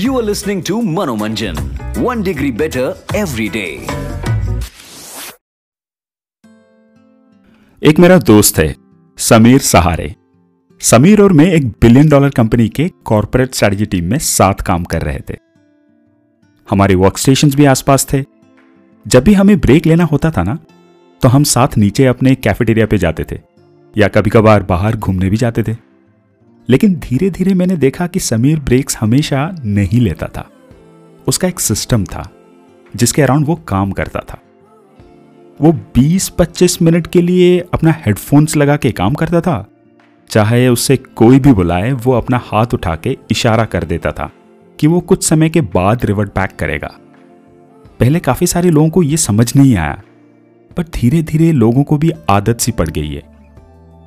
You are listening to Manomanjan. One degree better every day. एक मेरा दोस्त है, समीर सहारे समीर और मैं एक बिलियन डॉलर कंपनी के कॉरपोरेट स्ट्रेटजी टीम में साथ काम कर रहे थे हमारे वर्क स्टेशन भी आसपास थे जब भी हमें ब्रेक लेना होता था ना तो हम साथ नीचे अपने कैफेटेरिया पे जाते थे, या कभी कभार बाहर घूमने भी जाते थे लेकिन धीरे धीरे मैंने देखा कि समीर ब्रेक्स हमेशा नहीं लेता था। उसका एक सिस्टम था, जिसके अराउंड वो काम करता था। वो 20-25 मिनट के लिए अपना हेडफोन्स लगा के काम करता था। चाहे उससे कोई भी बुलाए, वो अपना हाथ उठा के इशारा कर देता था कि वो कुछ समय के बाद रिवर्ट बैक करेगा। पहले काफ़ी सारे लोगों को ये समझ नहीं आया, पर धीरे धीरे लोगों को भी आदत सी पड़ गई है।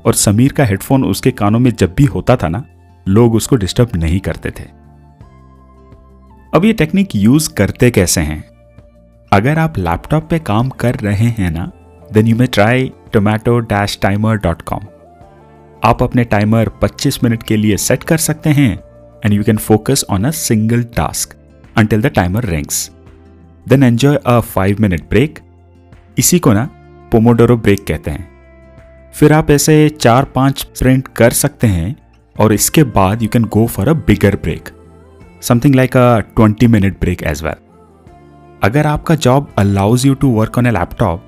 और समीर का हेडफोन उसके कानों में जब भी होता था ना, लोग उसको डिस्टर्ब नहीं करते थे। अब ये टेक्निक यूज़ करते कैसे हैं? अगर आप लैपटॉप पे काम कर रहे हैं ना then you may try tomato dash timer dot com आप अपने टाइमर 25 मिनट के लिए सेट कर सकते हैं and you can focus on a single task until the timer rings then enjoy a five minute break इसी को ना पोमोडोरो ब्रेक कहते हैं। फिर आप ऐसे चार पाँच प्रिंट कर सकते हैं और इसके बाद you can go for a bigger break something like a twenty minute break as well अगर आपका job allows you to work on a laptop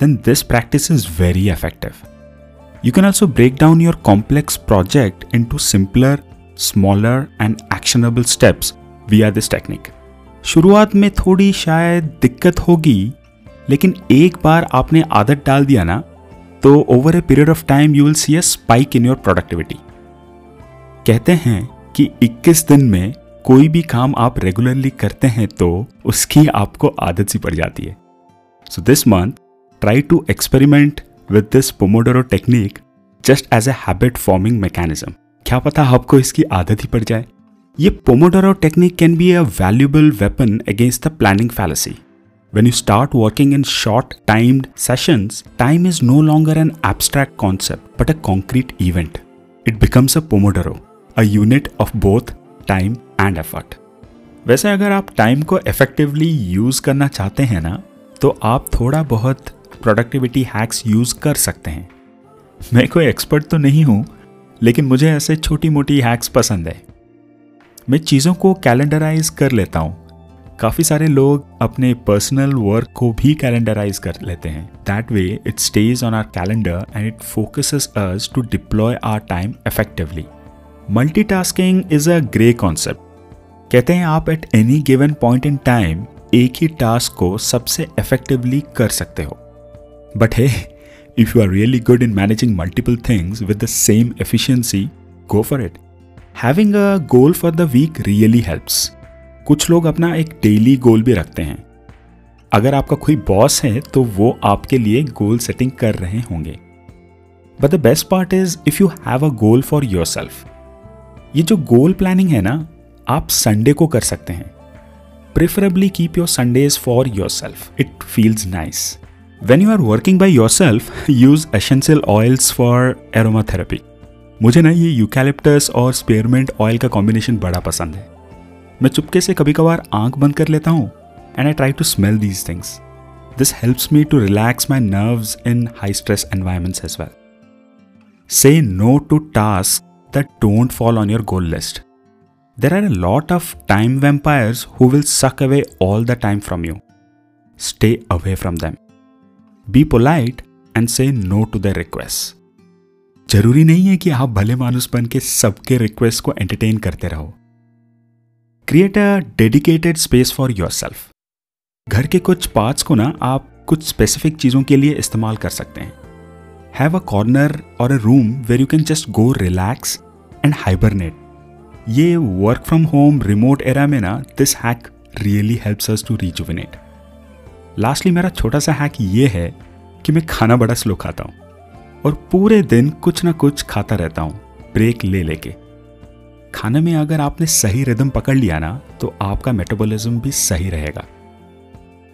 then this practice is very effective you can also break down your complex project into simpler smaller and actionable steps we are this technique शुरुआत में थोड़ी शायद दिक्कत होगी, लेकिन एक बार आपने आदत डाल दिया ना तो over a period of time you will see a spike in your productivity कहते हैं कि 21 दिन में कोई भी काम आप रेगुलरली करते हैं तो उसकी आपको आदत सी पड़ जाती है। So this month try to experiment with this Pomodoro technique just as a habit forming mechanism क्या पता आपको इसकी आदत ही पड़ जाए? ये Pomodoro technique can be a valuable weapon against the planning fallacy When you start working in short timed sessions, time is no longer an abstract concept but a concrete event. It becomes a Pomodoro, a unit of both time and effort. वैसे अगर आप time को effectively use करना चाहते हैं ना तो आप थोड़ा बहुत प्रोडक्टिविटी हैक्स यूज़ कर सकते हैं मैं कोई एक्सपर्ट तो नहीं हूँ लेकिन मुझे ऐसे छोटी मोटी हैक्स पसंद है मैं चीज़ों को कैलेंडराइज कर लेता हूँ काफ़ी सारे लोग अपने पर्सनल वर्क को भी कैलेंडराइज कर लेते हैं। That way it stays on our calendar and it focuses us to deploy our time effectively multitasking is a grey concept कहते हैं आप at any given point in time एक ही टास्क को सबसे इफेक्टिवली कर सकते हो। But hey if you are really good in managing multiple things with the same efficiency go for it having a goal for the week really helps कुछ लोग अपना एक डेली गोल भी रखते हैं। अगर आपका कोई बॉस है तो वो आपके लिए गोल सेटिंग कर रहे होंगे। But the best part is if you have a goal for your self ये जो गोल प्लानिंग है ना, आप संडे को कर सकते हैं। Preferably keep your Sundays for your self it feels nice when you are working by your self use essential oils for aromatherapy मुझे ना ये यूकैलिप्टस और स्पेयरमेंट ऑयल का कॉम्बिनेशन बड़ा पसंद है। मैं चुपके से कभी कभार आँख बंद कर लेता हूँ and I try to smell these things this helps me to relax my nerves in high stress environments as well say no to task that don't fall on your goal list there are a lot of time vampires who will suck away all the time from you. Stay away from them. Be polite and say no to their requests. ज़रूरी नहीं है कि आप भले मानुस बन के सबके रिक्वेस्ट को एंटरटेन करते रहो create a dedicated space for yourself घर के कुछ पार्ट्स को ना आप कुछ स्पेसिफिक चीज़ों के लिए इस्तेमाल कर सकते हैं। हैव अ कॉर्नर और a room where you can just go relax and hibernate ये work from home remote era में ना this hack really helps us to rejuvenate lastly मेरा छोटा सा हैक ये है कि मैं खाना बड़ा स्लो खाता हूँ और पूरे दिन कुछ ना कुछ खाता रहता हूँ ब्रेक ले लेके। खाने में अगर आपने सही रिदम पकड़ लिया ना तो आपका मेटाबॉलिज्म भी सही रहेगा।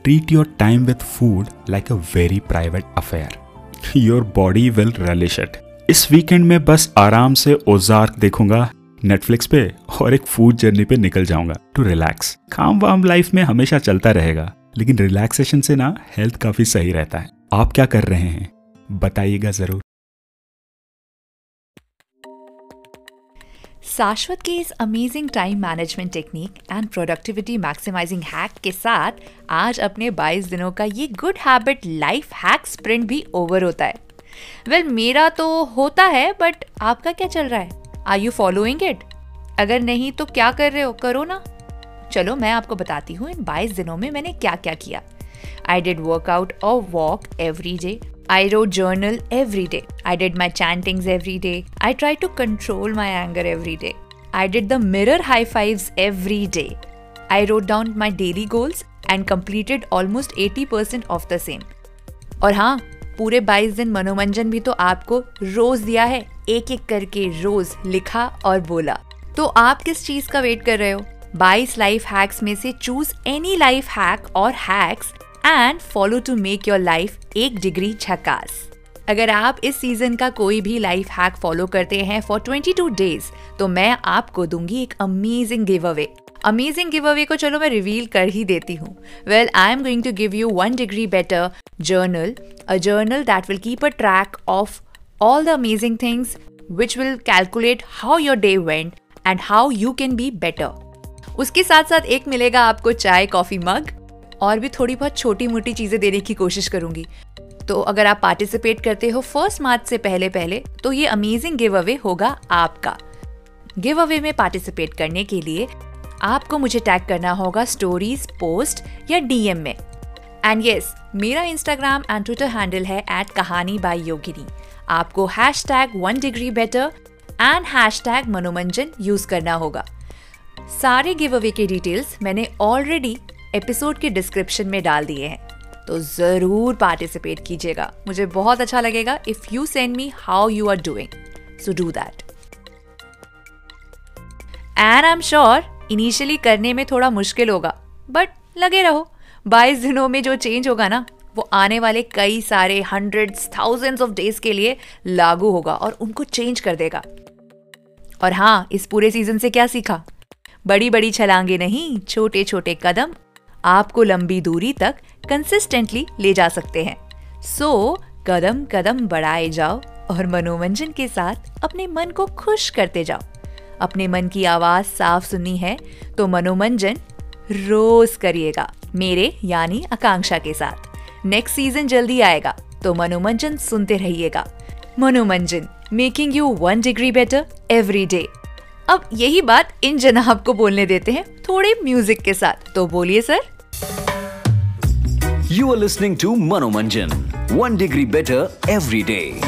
Treat your time with food like a very private affair your body will relish it इस वीकेंड में बस आराम से ओजार्क देखूँगा नेटफ्लिक्स पे और एक फ़ूड जर्नी पे निकल जाऊँगा टू रिलैक्स काम वाम लाइफ में हमेशा चलता रहेगा, लेकिन रिलैक्सेशन से ना हेल्थ काफ़ी सही रहता है। आप क्या कर रहे हैं? बताइएगा ज़रूर। शाश्वत के इस amazing time management technique and productivity maximising hack के साथ आज अपने 22 दिनों का ये good habit life hack sprint भी ओवर होता है। वेल well, मेरा तो होता है बट आपका क्या चल रहा है? आर यू फॉलोइंग इट अगर नहीं तो क्या कर रहे हो? करो ना। चलो मैं आपको बताती हूँ इन 22 दिनों में मैंने क्या क्या। किया आई डिड वर्कआउट और walk every day I wrote journal every day. I did my chantings every day. I tried to control my anger every day. I did the mirror high fives every day. I wrote down my daily goals and completed almost 80% of the same. और हाँ पूरे 22 दिन मनोरंजन भी तो आपको रोज दिया है एक एक करके रोज लिखा और बोला तो आप किस चीज़ का वेट कर रहे हो 22 लाइफ हैक्स में से चूज़ एनी लाइफ हैक और hacks and follow to make your life एक डिग्री झकास अगर आप इस सीज़न का कोई भी लाइफ हैक फॉलो करते हैं फॉर 22 डेज़ तो मैं आपको दूँगी एक amazing giveaway amazing giveaway को चलो मैं रिवील कर ही देती हूँ। Well I am going to give you one degree better journal a journal that will keep a track of all the amazing things which will calculate how your day went and how you can be better उसके साथ साथ एक मिलेगा आपको चाय coffee mug और भी थोड़ी बहुत छोटी मोटी चीज़ें देने की कोशिश करूँगी। तो अगर आप पार्टिसिपेट करते हो फ़र्स्ट मार्च से पहले पहले तो ये अमेजिंग गिव अवे होगा आपका। गिव अवे में पार्टिसिपेट करने के लिए आपको मुझे टैग करना होगा स्टोरीज पोस्ट या डीएम में। एंड यस yes, मेरा इंस्टाग्राम एंड ट्विटर हैंडल है एट कहानी बाई योगिनी आपको hashtag one degree better and hashtag Manomanjan use करना होगा। सारे गिव अवे के डिटेल्स मैंने ऑलरेडी एपिसोड के डिस्क्रिप्शन में डाल दिए हैं। तो ज़रूर पार्टिसिपेट कीजिएगा। मुझे बहुत अच्छा लगेगा if you send me how you are doing so do that and I am sure initially करने में थोड़ा मुश्किल होगा बट लगे रहो। बाईस दिनों में जो चेंज होगा ना, वो आने वाले कई सारे हंड्रेड्स थाउजेंड्स ऑफ़ डेज़ के लिए लागू होगा और उनको चेंज कर देगा। और हाँ इस पूरे सीज़न से क्या सीखा? बड़ी बड़ी छलांगे नहीं छोटे छोटे कदम आपको लंबी दूरी तक कंसिस्टेंटली ले जा सकते हैं। सो so, कदम कदम बढ़ाए जाओ और मनोरंजन के साथ अपने मन को खुश करते जाओ। अपने मन की आवाज़ साफ़ सुननी है तो मनोरंजन रोज करिएगा मेरे यानी आकांक्षा के साथ। नेक्स्ट सीज़न जल्दी आएगा तो मनोरंजन सुनते रहिएगा। Manoranjan making you one degree better every day अब यही बात इन जनाब को बोलने देते हैं थोड़े म्यूज़िक के साथ। तो बोलिए sir You are listening to Manomanjan, one degree better every day.